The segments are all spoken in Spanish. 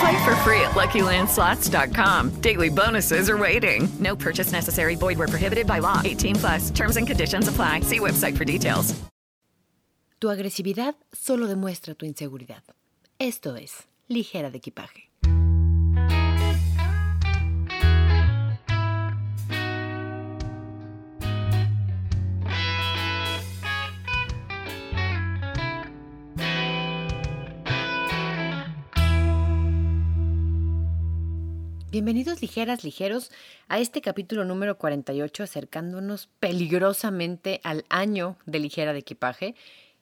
Play for free at LuckyLandSlots.com. Daily bonuses are waiting. No purchase necessary. Void where prohibited by law. 18 plus. Terms and conditions apply. See website for details. Tu agresividad solo demuestra tu inseguridad. Esto es ligera de equipaje. Bienvenidos ligeras, ligeros, a este capítulo número 48, acercándonos peligrosamente al año de ligera de equipaje.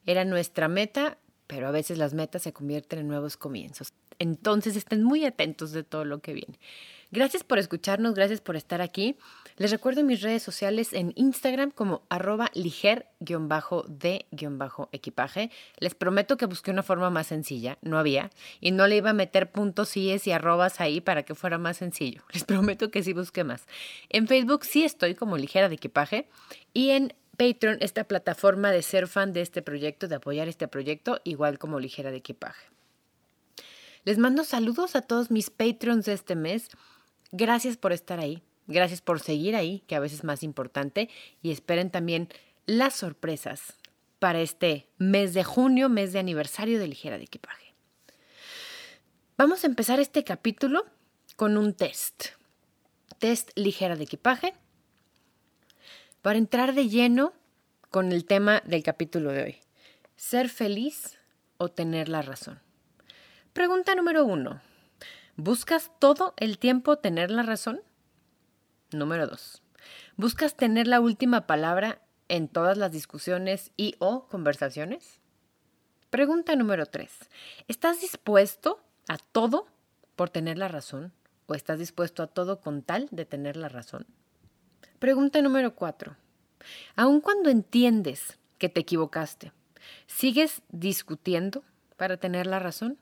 Era nuestra meta, pero a veces las metas se convierten en nuevos comienzos. Entonces estén muy atentos de todo lo que viene. Gracias por escucharnos, gracias por estar aquí. Les recuerdo mis redes sociales en Instagram como arroba liger-de-equipaje. Les prometo que busqué una forma más sencilla, no había, y no le iba a meter puntos y arrobas ahí para que fuera más sencillo. Les prometo que sí busqué más. En Facebook sí estoy como ligera de equipaje y en Patreon, esta plataforma de ser fan de este proyecto, de apoyar este proyecto, igual como ligera de equipaje. Les mando saludos a todos mis Patreons de este mes. Gracias por estar ahí. Gracias por seguir ahí, que a veces es más importante. Y esperen también las sorpresas para este mes de junio, mes de aniversario de Ligera de Equipaje. Vamos a empezar este capítulo con un test. Test Ligera de Equipaje. Para entrar de lleno con el tema del capítulo de hoy. ¿Ser feliz o tener la razón? Pregunta número uno. ¿Buscas todo el tiempo tener la razón? Número dos. ¿Buscas tener la última palabra en todas las discusiones y o conversaciones? Pregunta número tres. ¿Estás dispuesto a todo por tener la razón? ¿O estás dispuesto a todo con tal de tener la razón? Pregunta número cuatro. Aun cuando entiendes que te equivocaste, ¿sigues discutiendo para tener la razón?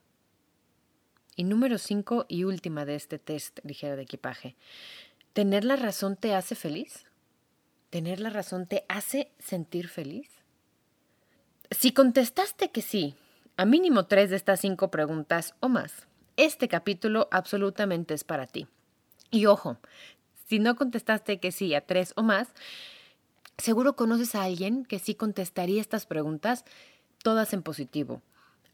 Y número cinco y última de este test ligero de equipaje. ¿Tener la razón te hace feliz? ¿Tener la razón te hace sentir feliz? Si contestaste que sí, a mínimo tres de estas cinco preguntas o más, este capítulo absolutamente es para ti. Y ojo, si no contestaste que sí a tres o más, seguro conoces a alguien que sí contestaría estas preguntas, todas en positivo.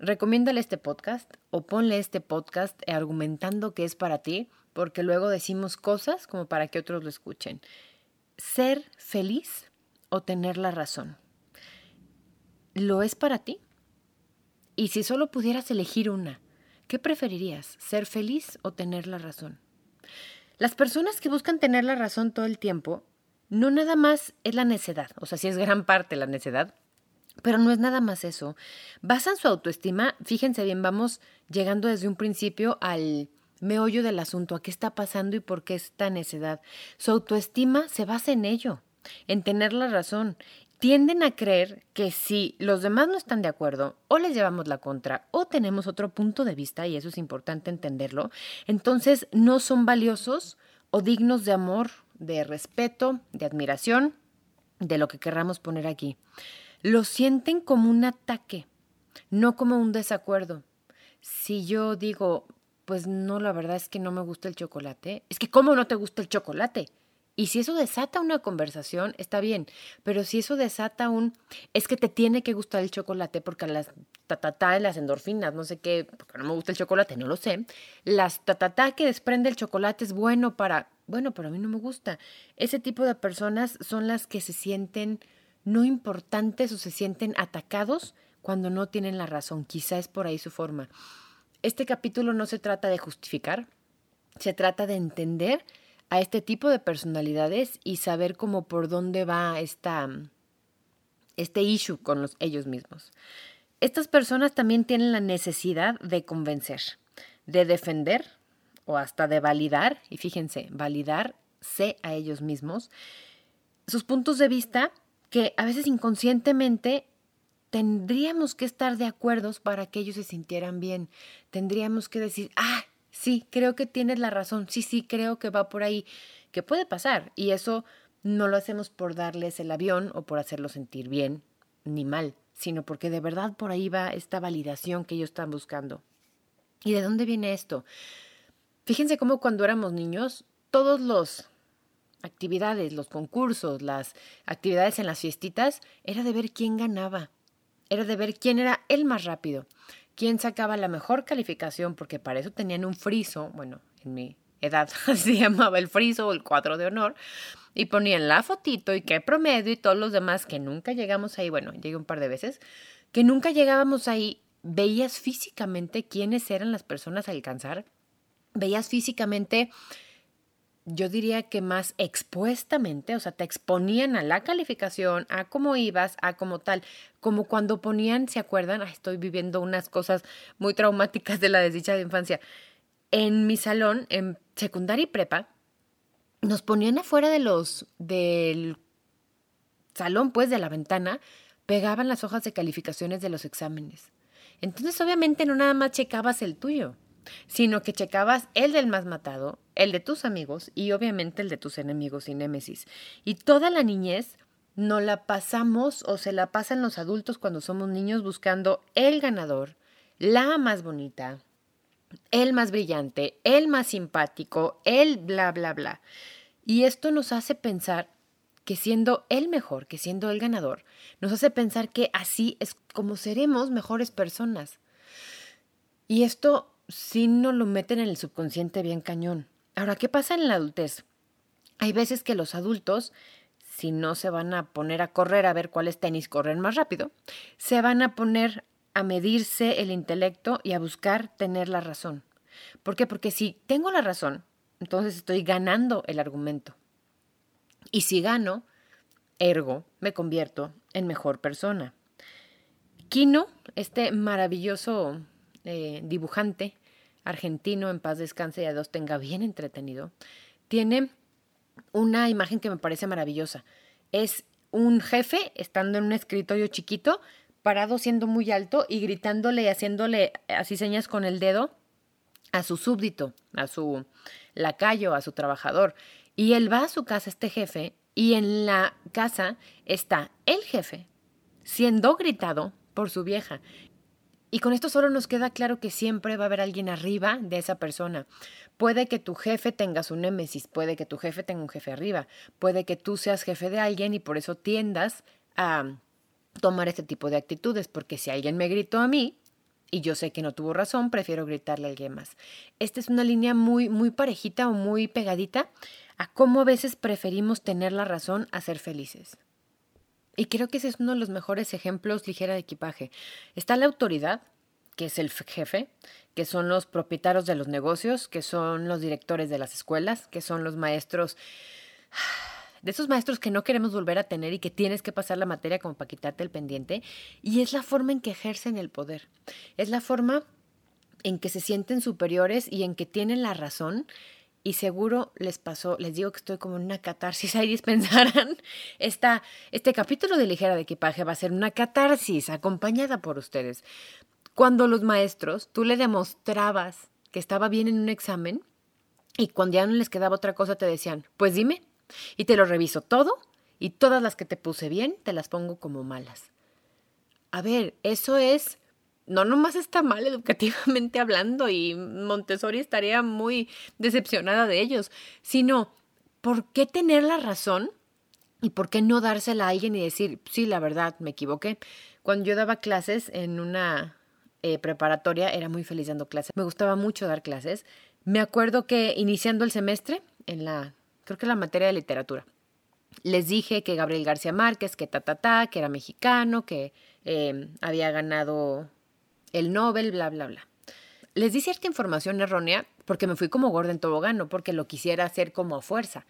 Recomiéndale este podcast o ponle este podcast argumentando que es para ti porque luego decimos cosas como para que otros lo escuchen. Ser feliz o tener la razón. ¿Lo es para ti? Y si solo pudieras elegir una, ¿qué preferirías? ¿Ser feliz o tener la razón? Las personas que buscan tener la razón todo el tiempo, no nada más es la necedad, o sea, sí es gran parte la necedad, pero no es nada más eso. Basan su autoestima, fíjense bien, vamos llegando desde un principio al meollo del asunto, a qué está pasando y por qué esta necedad. Su autoestima se basa en ello, en tener la razón. Tienden a creer que si los demás no están de acuerdo, o les llevamos la contra, o tenemos otro punto de vista, y eso es importante entenderlo, entonces no son valiosos o dignos de amor, de respeto, de admiración, de lo que querramos poner aquí. Lo sienten como un ataque, no como un desacuerdo. Si yo digo, pues no, la verdad es que no me gusta el chocolate. Es que ¿cómo no te gusta el chocolate? Y si eso desata una conversación, está bien. Pero si eso desata un, es que te tiene que gustar el chocolate porque las tatatá, las endorfinas, no sé qué, porque no me gusta el chocolate, no lo sé. Las tatatá que desprende el chocolate es bueno para, bueno, pero a mí no me gusta. Ese tipo de personas son las que se sienten no importantes o se sienten atacados cuando no tienen la razón. Quizá es por ahí su forma. Este capítulo no se trata de justificar, se trata de entender a este tipo de personalidades y saber cómo por dónde va esta, este issue con los, ellos mismos. Estas personas también tienen la necesidad de convencer, de defender o hasta de validar, y fíjense, validarse a ellos mismos, sus puntos de vista que a veces inconscientemente tendríamos que estar de acuerdo para que ellos se sintieran bien. Tendríamos que decir, ah, sí, creo que tienes la razón, sí, sí, creo que va por ahí, que puede pasar. Y eso no lo hacemos por darles el avión o por hacerlo sentir bien ni mal, sino porque de verdad por ahí va esta validación que ellos están buscando. ¿Y de dónde viene esto? Fíjense cómo cuando éramos niños, todos los actividades, los concursos, las actividades en las fiestitas, era de ver quién ganaba, era de ver quién era el más rápido, quién sacaba la mejor calificación, porque para eso tenían un friso, bueno, en mi edad se llamaba el friso o el cuadro de honor, y ponían la fotito y qué promedio y todos los demás que nunca llegamos ahí, bueno, llegué un par de veces, que nunca llegábamos ahí, veías físicamente quiénes eran las personas a alcanzar, veías físicamente yo diría que más expuestamente, o sea, te exponían a la calificación, a cómo ibas, a cómo tal, como cuando ponían, ¿se acuerdan? estoy viviendo unas cosas muy traumáticas de la desdicha de infancia. En mi salón, en secundaria y prepa, nos ponían afuera de los, del salón, pues, de la ventana, pegaban las hojas de calificaciones de los exámenes. Entonces, obviamente, no nada más checabas el tuyo, sino que checabas el del más matado, el de tus amigos y obviamente el de tus enemigos y némesis. Y toda la niñez no la pasamos o se la pasan los adultos cuando somos niños buscando el ganador, la más bonita, el más brillante, el más simpático, el bla, bla, bla. Y esto nos hace pensar que siendo el mejor, que siendo el ganador, nos hace pensar que así es como seremos mejores personas. Y esto sí nos lo meten en el subconsciente bien cañón. Ahora, ¿qué pasa en la adultez? Hay veces que los adultos, si no se van a poner a correr a ver cuáles tenis corren más rápido, se van a poner a medirse el intelecto y a buscar tener la razón. ¿Por qué? Porque si tengo la razón, entonces estoy ganando el argumento. Y si gano, ergo, me convierto en mejor persona. Kino, este maravilloso eh, dibujante argentino, en paz descanse y a Dios tenga bien entretenido, tiene una imagen que me parece maravillosa. Es un jefe estando en un escritorio chiquito, parado siendo muy alto y gritándole y haciéndole así señas con el dedo a su súbdito, a su lacayo, a su trabajador. Y él va a su casa, este jefe, y en la casa está el jefe siendo gritado por su vieja. Y con esto solo nos queda claro que siempre va a haber alguien arriba de esa persona. Puede que tu jefe tenga su némesis, puede que tu jefe tenga un jefe arriba, puede que tú seas jefe de alguien y por eso tiendas a tomar este tipo de actitudes, porque si alguien me gritó a mí y yo sé que no tuvo razón, prefiero gritarle a alguien más. Esta es una línea muy, muy parejita o muy pegadita a cómo a veces preferimos tener la razón a ser felices. Y creo que ese es uno de los mejores ejemplos ligera de equipaje. Está la autoridad, que es el jefe, que son los propietarios de los negocios, que son los directores de las escuelas, que son los maestros, de esos maestros que no queremos volver a tener y que tienes que pasar la materia como para quitarte el pendiente. Y es la forma en que ejercen el poder. Es la forma en que se sienten superiores y en que tienen la razón y seguro les pasó, les digo que estoy como en una catarsis, ahí dispensaran, esta, este capítulo de ligera de equipaje va a ser una catarsis acompañada por ustedes. Cuando los maestros, tú le demostrabas que estaba bien en un examen y cuando ya no les quedaba otra cosa te decían, pues dime, y te lo reviso todo y todas las que te puse bien te las pongo como malas. A ver, eso es no nomás está mal educativamente hablando y Montessori estaría muy decepcionada de ellos, sino ¿por qué tener la razón y por qué no dársela a alguien y decir, sí, la verdad, me equivoqué? Cuando yo daba clases en una eh, preparatoria, era muy feliz dando clases, me gustaba mucho dar clases. Me acuerdo que iniciando el semestre, en la, creo que la materia de literatura, les dije que Gabriel García Márquez, que ta, ta, ta, que era mexicano, que eh, había ganado el Nobel, bla, bla, bla. Les di cierta información errónea porque me fui como gorda en tobogán, no porque lo quisiera hacer como a fuerza.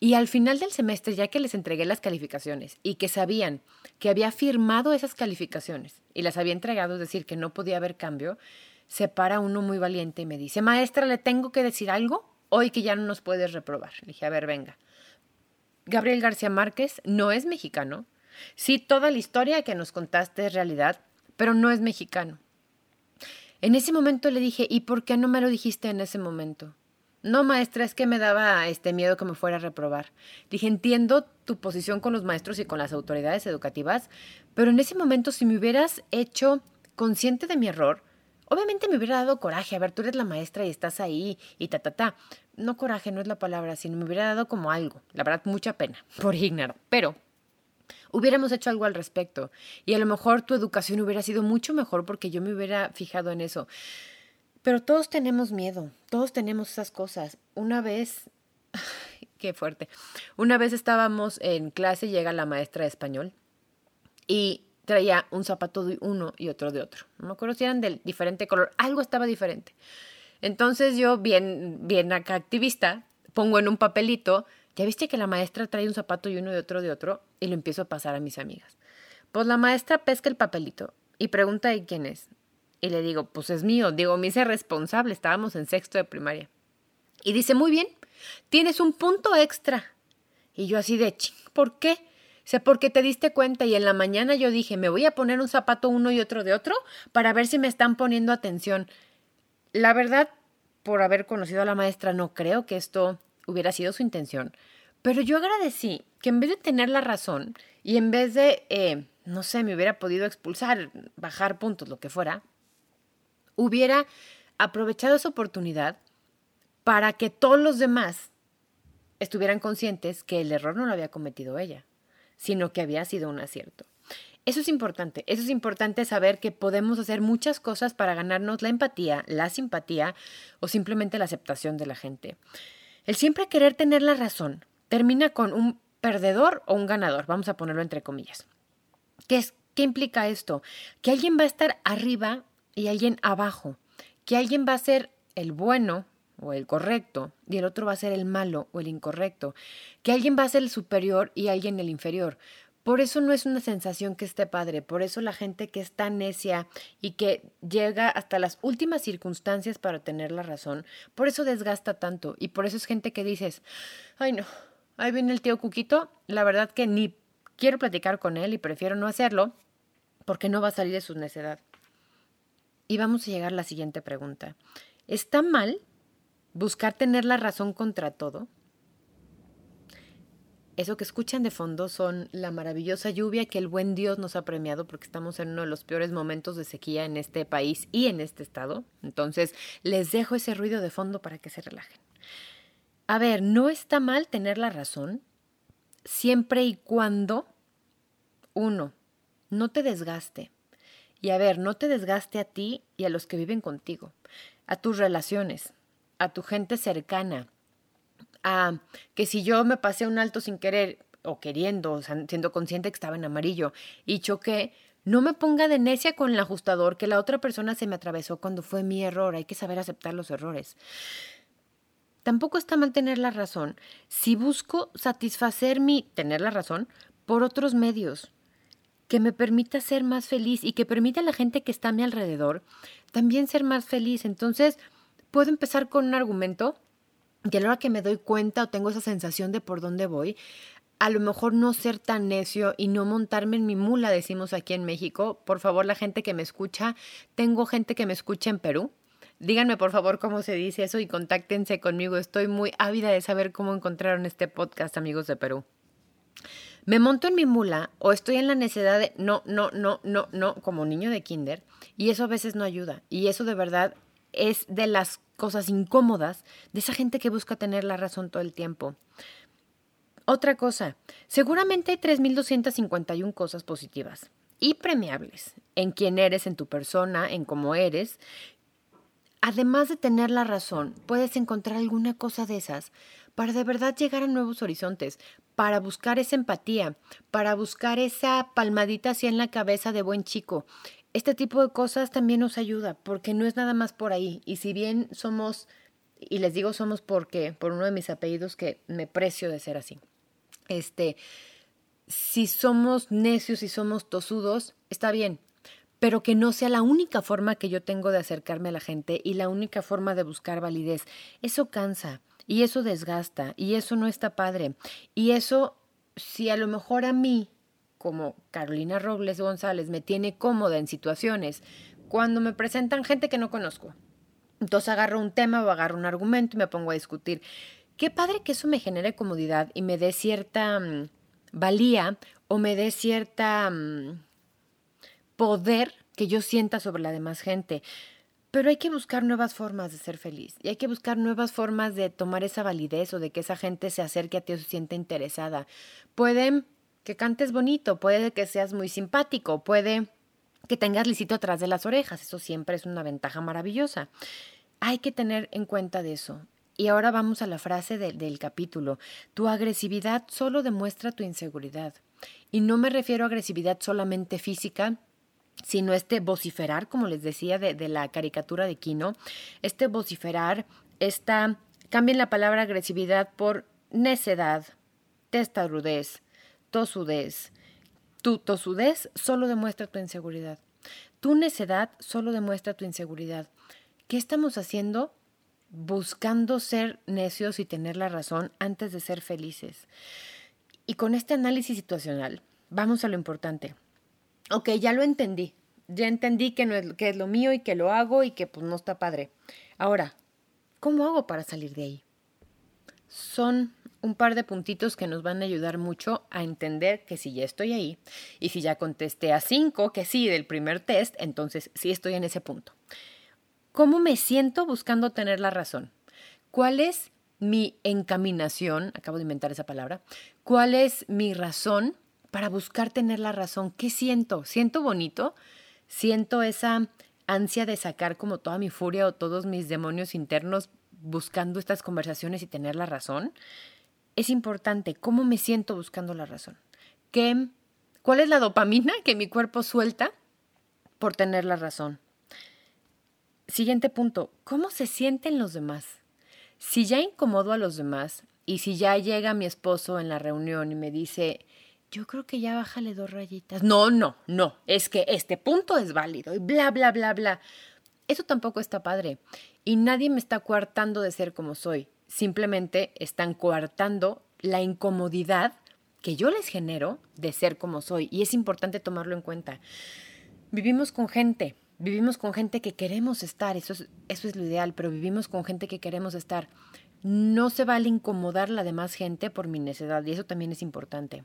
Y al final del semestre, ya que les entregué las calificaciones y que sabían que había firmado esas calificaciones y las había entregado, es decir, que no podía haber cambio, se para uno muy valiente y me dice, maestra, ¿le tengo que decir algo? Hoy que ya no nos puedes reprobar. Le dije, a ver, venga. Gabriel García Márquez no es mexicano. Sí, toda la historia que nos contaste es realidad, pero no es mexicano. En ese momento le dije, ¿y por qué no me lo dijiste en ese momento? No, maestra, es que me daba este miedo que me fuera a reprobar. Dije, entiendo tu posición con los maestros y con las autoridades educativas, pero en ese momento si me hubieras hecho consciente de mi error, obviamente me hubiera dado coraje. A ver, tú eres la maestra y estás ahí y ta, ta, ta. No coraje, no es la palabra, sino me hubiera dado como algo. La verdad, mucha pena por ignorar. Pero hubiéramos hecho algo al respecto. Y a lo mejor tu educación hubiera sido mucho mejor porque yo me hubiera fijado en eso. Pero todos tenemos miedo, todos tenemos esas cosas. Una vez, qué fuerte, una vez estábamos en clase, llega la maestra de español y traía un zapato de uno y otro de otro. No me acuerdo si eran del diferente color, algo estaba diferente. Entonces yo, bien, bien acá activista, pongo en un papelito, ya viste que la maestra trae un zapato y uno y otro de otro, y lo empiezo a pasar a mis amigas. Pues la maestra pesca el papelito y pregunta de quién es. Y le digo, pues es mío. Digo, me hice responsable. Estábamos en sexto de primaria. Y dice, muy bien, tienes un punto extra. Y yo así de, ching, ¿por qué? Sé porque te diste cuenta y en la mañana yo dije, me voy a poner un zapato uno y otro de otro para ver si me están poniendo atención. La verdad, por haber conocido a la maestra, no creo que esto hubiera sido su intención. Pero yo agradecí que en vez de tener la razón y en vez de, eh, no sé, me hubiera podido expulsar, bajar puntos, lo que fuera, hubiera aprovechado esa oportunidad para que todos los demás estuvieran conscientes que el error no lo había cometido ella, sino que había sido un acierto. Eso es importante, eso es importante saber que podemos hacer muchas cosas para ganarnos la empatía, la simpatía o simplemente la aceptación de la gente. El siempre querer tener la razón termina con un perdedor o un ganador, vamos a ponerlo entre comillas. ¿Qué, es, ¿Qué implica esto? Que alguien va a estar arriba y alguien abajo, que alguien va a ser el bueno o el correcto y el otro va a ser el malo o el incorrecto, que alguien va a ser el superior y alguien el inferior. Por eso no es una sensación que esté padre, por eso la gente que es tan necia y que llega hasta las últimas circunstancias para tener la razón, por eso desgasta tanto y por eso es gente que dices, ay no, ahí viene el tío Cuquito, la verdad que ni quiero platicar con él y prefiero no hacerlo porque no va a salir de su necedad. Y vamos a llegar a la siguiente pregunta. ¿Está mal buscar tener la razón contra todo? Eso que escuchan de fondo son la maravillosa lluvia que el buen Dios nos ha premiado porque estamos en uno de los peores momentos de sequía en este país y en este estado. Entonces, les dejo ese ruido de fondo para que se relajen. A ver, no está mal tener la razón siempre y cuando, uno, no te desgaste. Y a ver, no te desgaste a ti y a los que viven contigo, a tus relaciones, a tu gente cercana, a que si yo me pasé un alto sin querer o queriendo, siendo consciente que estaba en amarillo y choqué, no me ponga de necia con el ajustador que la otra persona se me atravesó cuando fue mi error. Hay que saber aceptar los errores. Tampoco está mal tener la razón si busco satisfacer mi tener la razón por otros medios que me permita ser más feliz y que permita a la gente que está a mi alrededor también ser más feliz. Entonces, puedo empezar con un argumento que a la hora que me doy cuenta o tengo esa sensación de por dónde voy, a lo mejor no ser tan necio y no montarme en mi mula, decimos aquí en México. Por favor, la gente que me escucha, tengo gente que me escucha en Perú. Díganme por favor cómo se dice eso y contáctense conmigo. Estoy muy ávida de saber cómo encontraron este podcast, amigos de Perú me monto en mi mula o estoy en la necesidad de no, no, no, no, no, como niño de kinder, y eso a veces no ayuda. Y eso de verdad es de las cosas incómodas de esa gente que busca tener la razón todo el tiempo. Otra cosa, seguramente hay 3.251 cosas positivas y premiables en quién eres, en tu persona, en cómo eres. además de tener la razón, puedes encontrar alguna cosa de esas para de verdad llegar a nuevos horizontes, para buscar esa empatía, para buscar esa palmadita así en la cabeza de buen chico. Este tipo de cosas también nos ayuda, porque no es nada más por ahí. Y si bien somos, y les digo somos porque, por uno de mis apellidos que me precio de ser así, este, si somos necios y somos tosudos, está bien, pero que no sea la única forma que yo tengo de acercarme a la gente y la única forma de buscar validez. Eso cansa y eso desgasta y eso no está padre. Y eso, si a lo mejor a mí, como Carolina Robles González, me tiene cómoda en situaciones cuando me presentan gente que no conozco. Entonces agarro un tema o agarro un argumento y me pongo a discutir. Qué padre que eso me genere comodidad y me dé cierta mm, valía o me dé cierta mm, poder que yo sienta sobre la demás gente. Pero hay que buscar nuevas formas de ser feliz y hay que buscar nuevas formas de tomar esa validez o de que esa gente se acerque a ti o se sienta interesada. Puede que cantes bonito, puede que seas muy simpático, puede que tengas lisito atrás de las orejas, eso siempre es una ventaja maravillosa. Hay que tener en cuenta de eso. Y ahora vamos a la frase del capítulo. Tu agresividad solo demuestra tu inseguridad. Y no me refiero a agresividad solamente física, sino este vociferar, como les decía, de, la caricatura de Kino, este vociferar, esta, cambien la palabra agresividad por necedad, testarudez, tosudez. Tu tosudez solo demuestra tu inseguridad. Tu necedad solo demuestra tu inseguridad. ¿Qué estamos haciendo? Buscando ser necios y tener la razón antes de ser felices. Y con este análisis situacional, vamos a lo importante ok, ya lo entendí. Ya entendí que, no es, que es lo mío y que lo hago y que pues no está padre. Ahora, ¿cómo hago para salir de ahí? Son un par de puntitos que nos van a ayudar mucho a entender que si ya estoy ahí y si ya contesté a cinco que sí del primer test, entonces sí estoy en ese punto. ¿Cómo me siento buscando tener la razón? ¿Cuál es mi encaminación? Acabo de inventar esa palabra. ¿Cuál es mi razón para buscar tener la razón. ¿Qué siento? ¿Siento bonito? ¿Siento esa ansia de sacar como toda mi furia o todos mis demonios internos buscando estas conversaciones y tener la razón? Es importante cómo me siento buscando la razón. ¿Qué, ¿Cuál es la dopamina que mi cuerpo suelta por tener la razón? Siguiente punto, ¿cómo se sienten los demás? Si ya incomodo a los demás y si ya llega mi esposo en la reunión y me dice, yo creo que ya bájale dos rayitas. No, no, no, es que este punto es válido y bla, bla, bla, bla. Eso tampoco está padre. Y nadie me está coartando de ser como soy. Simplemente están coartando la incomodidad que yo les genero de ser como soy. Y es importante tomarlo en cuenta. Vivimos con gente, vivimos con gente que queremos estar, eso es, eso es lo ideal, pero vivimos con gente que queremos estar. No se vale incomodar la demás gente por mi necedad y eso también es importante.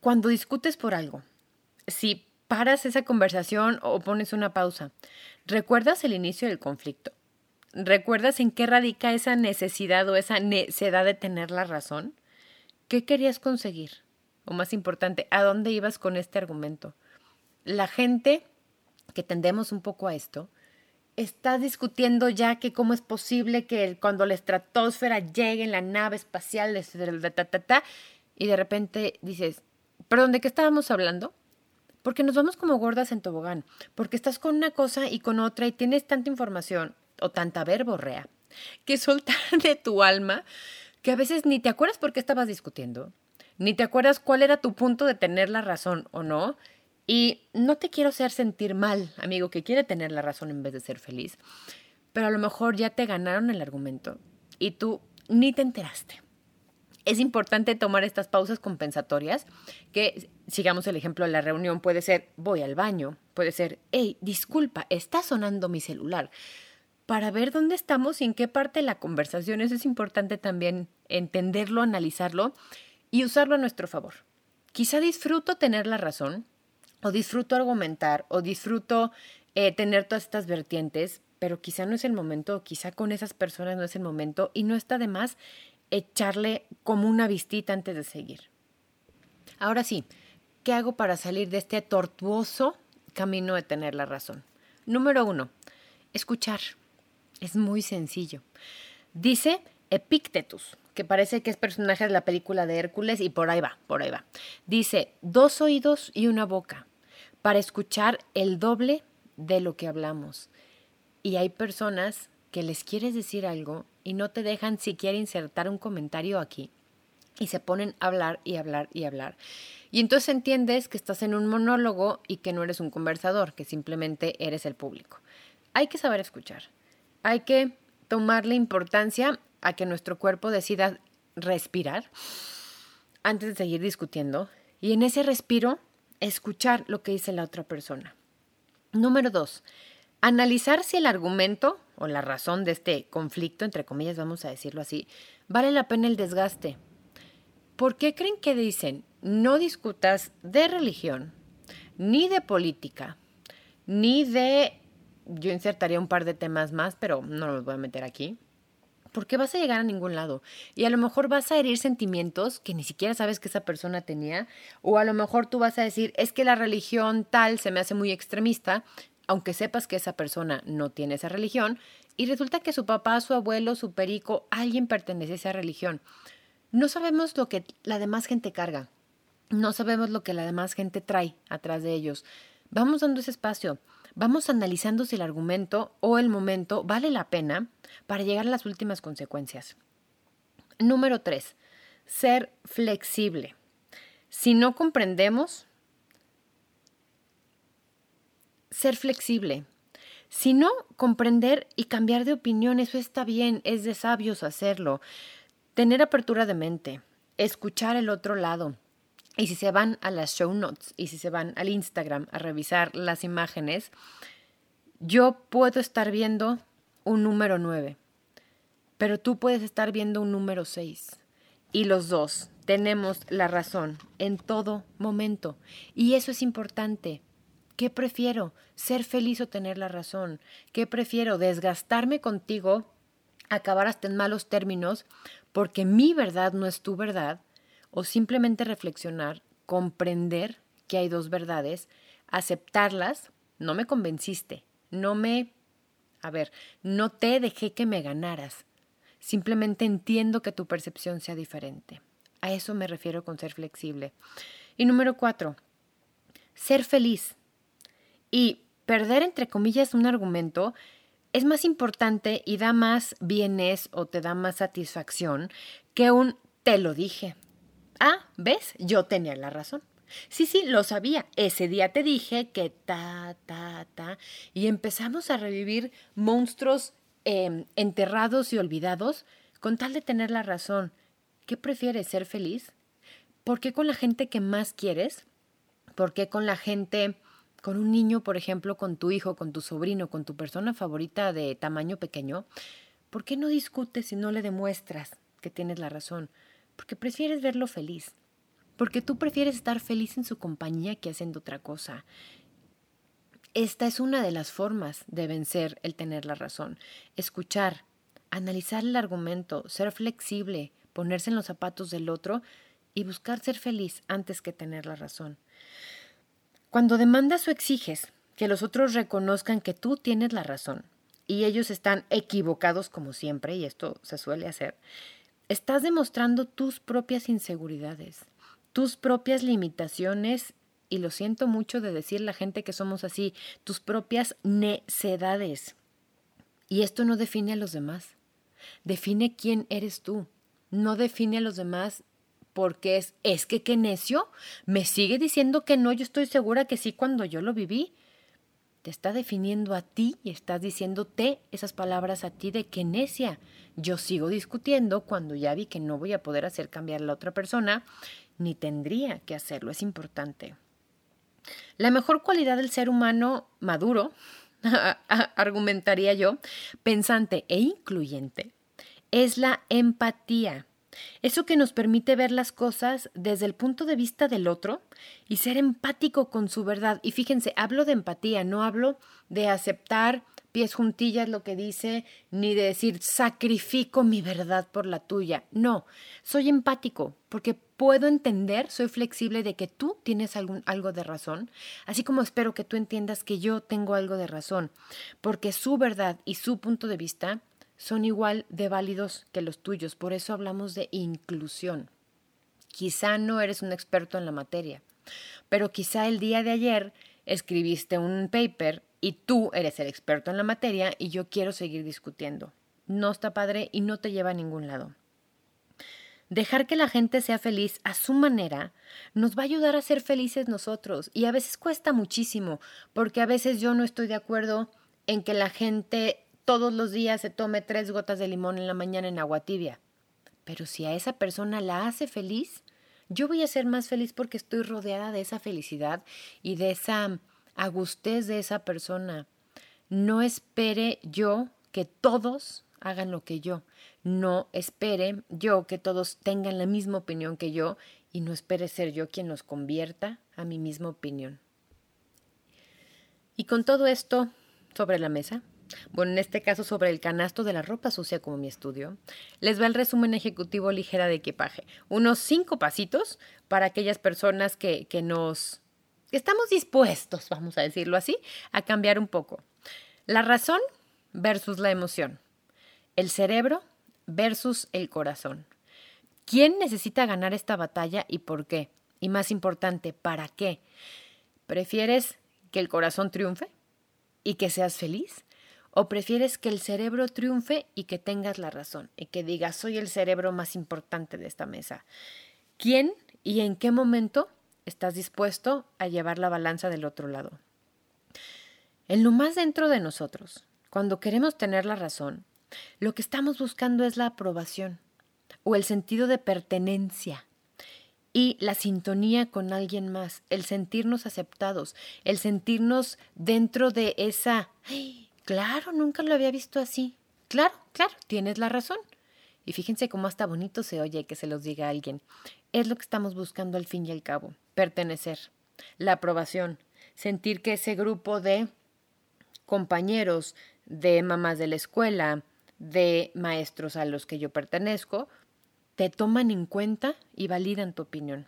Cuando discutes por algo, si paras esa conversación o pones una pausa, ¿recuerdas el inicio del conflicto? ¿Recuerdas en qué radica esa necesidad o esa necesidad de tener la razón? ¿Qué querías conseguir? O más importante, ¿a dónde ibas con este argumento? La gente que tendemos un poco a esto, está discutiendo ya que cómo es posible que cuando la estratosfera llegue en la nave espacial, y de repente dices, Perdón, ¿de qué estábamos hablando? Porque nos vamos como gordas en tobogán, porque estás con una cosa y con otra y tienes tanta información o tanta verborrea que soltar de tu alma que a veces ni te acuerdas por qué estabas discutiendo, ni te acuerdas cuál era tu punto de tener la razón o no. Y no te quiero hacer sentir mal, amigo, que quiere tener la razón en vez de ser feliz, pero a lo mejor ya te ganaron el argumento y tú ni te enteraste es importante tomar estas pausas compensatorias, que sigamos el ejemplo de la reunión, puede ser voy al baño, puede ser, hey, disculpa, está sonando mi celular. Para ver dónde estamos y en qué parte de la conversación, eso es importante también entenderlo, analizarlo y usarlo a nuestro favor. Quizá disfruto tener la razón, o disfruto argumentar, o disfruto eh, tener todas estas vertientes, pero quizá no es el momento, quizá con esas personas no es el momento, y no está de más echarle como una vistita antes de seguir. Ahora sí, ¿qué hago para salir de este tortuoso camino de tener la razón? Número uno, Escuchar. Es muy sencillo. Dice Epictetus, que parece que es personaje de la película de Hércules y por ahí va, por ahí va. Dice, dos oídos y una boca para escuchar el doble de lo que hablamos. Y hay personas que les quieres decir algo y no te dejan siquiera insertar un comentario aquí. Y se ponen a hablar y hablar y hablar. Y entonces entiendes que estás en un monólogo y que no eres un conversador, que simplemente eres el público. Hay que saber escuchar. Hay que tomarle importancia a que nuestro cuerpo decida respirar antes de seguir discutiendo. Y en ese respiro, escuchar lo que dice la otra persona. Número dos, analizar si el argumento o la razón de este conflicto, entre comillas, vamos a decirlo así, vale la pena el desgaste. ¿Por qué creen que dicen no discutas de religión, ni de política, ni de... Yo insertaría un par de temas más, pero no los voy a meter aquí. Porque vas a llegar a ningún lado. Y a lo mejor vas a herir sentimientos que ni siquiera sabes que esa persona tenía. O a lo mejor tú vas a decir, es que la religión tal se me hace muy extremista aunque sepas que esa persona no tiene esa religión, y resulta que su papá, su abuelo, su perico, alguien pertenece a esa religión. No sabemos lo que la demás gente carga, no sabemos lo que la demás gente trae atrás de ellos. Vamos dando ese espacio, vamos analizando si el argumento o el momento vale la pena para llegar a las últimas consecuencias. Número 3. Ser flexible. Si no comprendemos, ser flexible. Si no, comprender y cambiar de opinión, eso está bien, es de sabios hacerlo. Tener apertura de mente, escuchar el otro lado. Y si se van a las show notes y si se van al Instagram a revisar las imágenes, yo puedo estar viendo un número 9, pero tú puedes estar viendo un número 6. Y los dos tenemos la razón en todo momento. Y eso es importante. ¿Qué prefiero? ¿Ser feliz o tener la razón? ¿Qué prefiero? ¿Desgastarme contigo? ¿Acabar hasta en malos términos? Porque mi verdad no es tu verdad. O simplemente reflexionar, comprender que hay dos verdades, aceptarlas. No me convenciste, no me... A ver, no te dejé que me ganaras. Simplemente entiendo que tu percepción sea diferente. A eso me refiero con ser flexible. Y número cuatro, ser feliz. Y perder, entre comillas, un argumento es más importante y da más bienes o te da más satisfacción que un te lo dije. Ah, ¿ves? Yo tenía la razón. Sí, sí, lo sabía. Ese día te dije que ta, ta, ta. Y empezamos a revivir monstruos em, enterrados y olvidados con tal de tener la razón. ¿Qué prefieres, ser feliz? ¿Por qué con la gente que más quieres? ¿Por qué con la gente con un niño, por ejemplo, con tu hijo, con tu sobrino, con tu persona favorita de tamaño pequeño, ¿por qué no discutes y no le demuestras que tienes la razón? Porque prefieres verlo feliz. Porque tú prefieres estar feliz en su compañía que haciendo otra cosa. Esta es una de las formas de vencer el tener la razón. Escuchar, analizar el argumento, ser flexible, ponerse en los zapatos del otro y buscar ser feliz antes que tener la razón. Cuando demandas o exiges que los otros reconozcan que tú tienes la razón y ellos están equivocados como siempre, y esto se suele hacer, estás demostrando tus propias inseguridades, tus propias limitaciones, y lo siento mucho de decir la gente que somos así, tus propias necedades. Y esto no define a los demás, define quién eres tú, no define a los demás porque es, es que qué necio, me sigue diciendo que no, yo estoy segura que sí cuando yo lo viví. Te está definiendo a ti y estás diciéndote esas palabras a ti de que necia. Yo sigo discutiendo cuando ya vi que no voy a poder hacer cambiar a la otra persona, ni tendría que hacerlo, es importante. La mejor cualidad del ser humano maduro, argumentaría yo, pensante e incluyente, es la empatía. Eso que nos permite ver las cosas desde el punto de vista del otro y ser empático con su verdad. Y fíjense, hablo de empatía, no hablo de aceptar pies juntillas lo que dice, ni de decir sacrifico mi verdad por la tuya. No, soy empático porque puedo entender, soy flexible de que tú tienes algún, algo de razón, así como espero que tú entiendas que yo tengo algo de razón, porque su verdad y su punto de vista son igual de válidos que los tuyos. Por eso hablamos de inclusión. Quizá no eres un experto en la materia, pero quizá el día de ayer escribiste un paper y tú eres el experto en la materia y yo quiero seguir discutiendo. No está padre y no te lleva a ningún lado. Dejar que la gente sea feliz a su manera nos va a ayudar a ser felices nosotros y a veces cuesta muchísimo porque a veces yo no estoy de acuerdo en que la gente todos los días se tome tres gotas de limón en la mañana en agua tibia. Pero si a esa persona la hace feliz, yo voy a ser más feliz porque estoy rodeada de esa felicidad y de esa agustez de esa persona. No espere yo que todos hagan lo que yo. No espere yo que todos tengan la misma opinión que yo y no espere ser yo quien los convierta a mi misma opinión. Y con todo esto sobre la mesa, bueno, en este caso sobre el canasto de la ropa sucia como mi estudio, les va el resumen ejecutivo ligera de equipaje. Unos cinco pasitos para aquellas personas que, que nos... estamos dispuestos, vamos a decirlo así, a cambiar un poco. La razón versus la emoción. El cerebro versus el corazón. ¿Quién necesita ganar esta batalla y por qué? Y más importante, ¿para qué? ¿Prefieres que el corazón triunfe y que seas feliz? ¿O prefieres que el cerebro triunfe y que tengas la razón y que digas, soy el cerebro más importante de esta mesa? ¿Quién y en qué momento estás dispuesto a llevar la balanza del otro lado? En lo más dentro de nosotros, cuando queremos tener la razón, lo que estamos buscando es la aprobación o el sentido de pertenencia y la sintonía con alguien más, el sentirnos aceptados, el sentirnos dentro de esa, claro, nunca lo había visto así. Claro, claro, tienes la razón. Y fíjense cómo hasta bonito se oye que se los diga alguien. Es lo que estamos buscando al fin y al cabo, pertenecer, la aprobación, sentir que ese grupo de compañeros, de mamás de la escuela, de maestros a los que yo pertenezco, te toman en cuenta y validan tu opinión.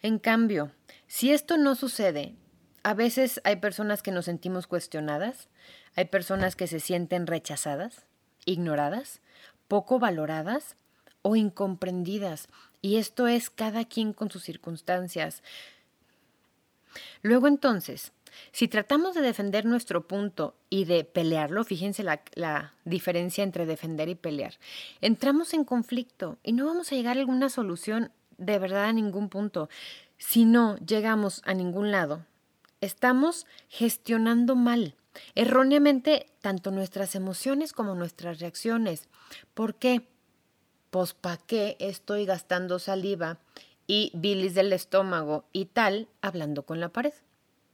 En cambio, si esto no sucede, a veces hay personas que nos sentimos cuestionadas, hay personas que se sienten rechazadas, ignoradas, poco valoradas o incomprendidas, y esto es cada quien con sus circunstancias. Luego entonces, si tratamos de defender nuestro punto y de pelearlo, fíjense la, diferencia entre defender y pelear, entramos en conflicto y no vamos a llegar a alguna solución de verdad a ningún punto. Si no llegamos a ningún lado, estamos gestionando mal, erróneamente, tanto nuestras emociones como nuestras reacciones. ¿Por qué? Pues ¿para qué estoy gastando saliva y bilis del estómago y tal hablando con la pared?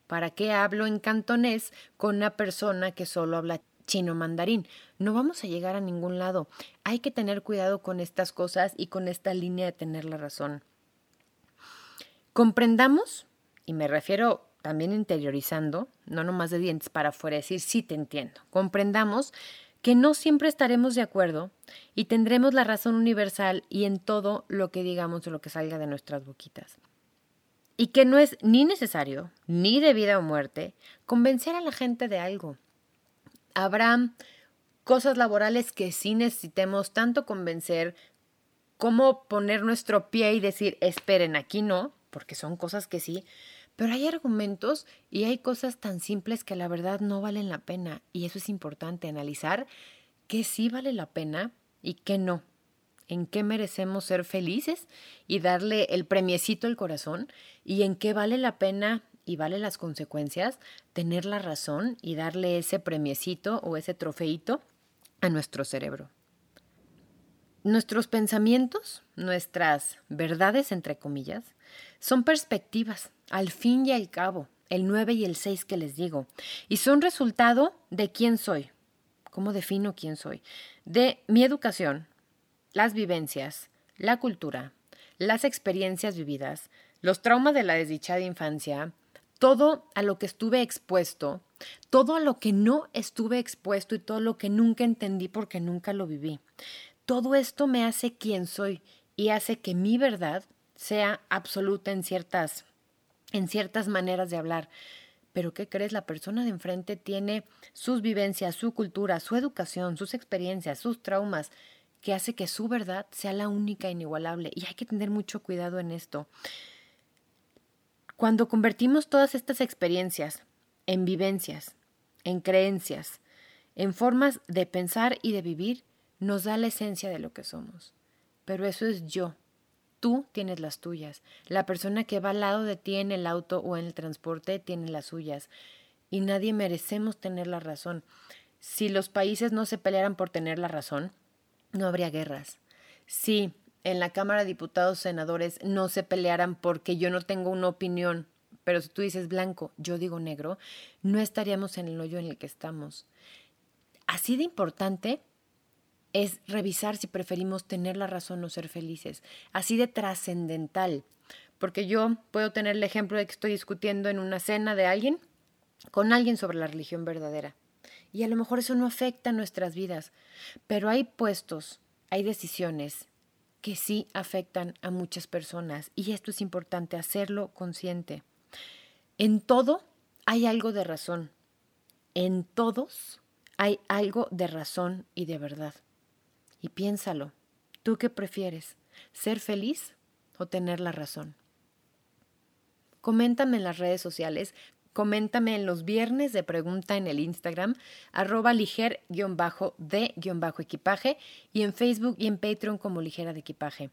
¿Para qué hablo en cantonés con una persona que solo habla chino mandarín? No vamos a llegar a ningún lado. Hay que tener cuidado con estas cosas y con esta línea de tener la razón. Comprendamos, y me refiero también interiorizando, no nomás de dientes para afuera, decir sí te entiendo. Comprendamos que no siempre estaremos de acuerdo y tendremos la razón universal y en todo lo que digamos o lo que salga de nuestras boquitas y que no es ni necesario, ni de vida o muerte, convencer a la gente de algo. Habrá cosas laborales que sí necesitemos tanto convencer como poner nuestro pie y decir, esperen, aquí no, porque son cosas que sí, pero hay argumentos y hay cosas tan simples que la verdad no valen la pena y eso es importante, analizar que sí vale la pena y que no en qué merecemos ser felices y darle el premiecito al corazón y en qué vale la pena y vale las consecuencias tener la razón y darle ese premiecito o ese trofeito a nuestro cerebro. Nuestros pensamientos, nuestras verdades, entre comillas, son perspectivas, al fin y al cabo, el 9 y el 6 que les digo, y son resultado de quién soy. ¿Cómo defino quién soy? De mi educación, las vivencias, la cultura, las experiencias vividas, los traumas de la desdichada infancia, todo a lo que estuve expuesto, todo a lo que no estuve expuesto y todo lo que nunca entendí porque nunca lo viví. Todo esto me hace quien soy y hace que mi verdad sea absoluta en ciertas, en ciertas maneras de hablar. Pero ¿qué crees? La persona de enfrente tiene sus vivencias, su cultura, su educación, sus experiencias, sus traumas, que hace que su verdad sea la única e inigualable. Y hay que tener mucho cuidado en esto. Cuando convertimos todas estas experiencias en vivencias, en creencias, en formas de pensar y de vivir, nos da la esencia de lo que somos. Pero eso es yo. Tú tienes las tuyas. La persona que va al lado de ti en el auto o en el transporte tiene las suyas. Y nadie merecemos tener la razón. Si los países no se pelearan por tener la razón, no habría guerras. Si en la Cámara de Diputados senadores no se pelearan porque yo no tengo una opinión, pero si tú dices blanco, yo digo negro, no estaríamos en el hoyo en el que estamos. Así de importante es revisar si preferimos tener la razón o ser felices. Así de trascendental. Porque yo puedo tener el ejemplo de que estoy discutiendo en una cena de alguien con alguien sobre la religión verdadera. Y a lo mejor eso no afecta nuestras vidas. Pero hay puestos, hay decisiones que sí afectan a muchas personas. Y esto es importante hacerlo consciente. En todo hay algo de razón. En todos hay algo de razón y de verdad. Y piénsalo, ¿tú qué prefieres? ¿Ser feliz o tener la razón? Coméntame en las redes sociales, coméntame en los viernes de pregunta en el Instagram, arroba liger-de-equipaje y en Facebook y en Patreon como ligera de equipaje.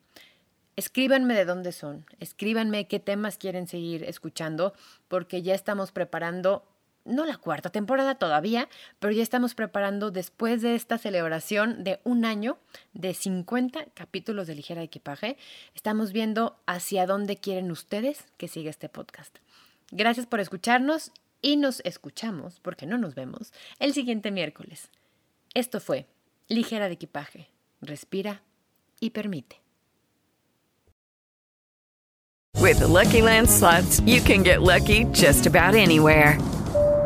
Escríbanme de dónde son, escríbanme qué temas quieren seguir escuchando, porque ya estamos preparando, no la cuarta temporada todavía, pero ya estamos preparando después de esta celebración de un año de 50 capítulos de ligera equipaje, estamos viendo hacia dónde quieren ustedes que siga este podcast. Gracias por escucharnos y nos escuchamos, porque no nos vemos, el siguiente miércoles. Esto fue Ligera de Equipaje. Respira y permite. With the Lucky Land slots, you can get lucky just about anywhere.